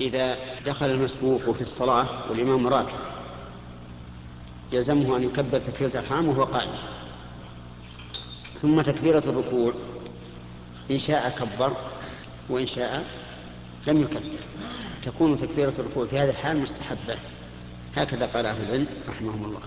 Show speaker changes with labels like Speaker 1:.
Speaker 1: إذا دخل المسبوق في الصلاة والإمام راكع يلزمه أن يكبر تكبيرة الحرام وهو قائم. ثم تكبيرة الركوع إن شاء كبر وإن شاء لم يكبر. تكون تكبيرة الركوع في هذه الحال مستحبة. هكذا قال أهل العلم رحمهم الله.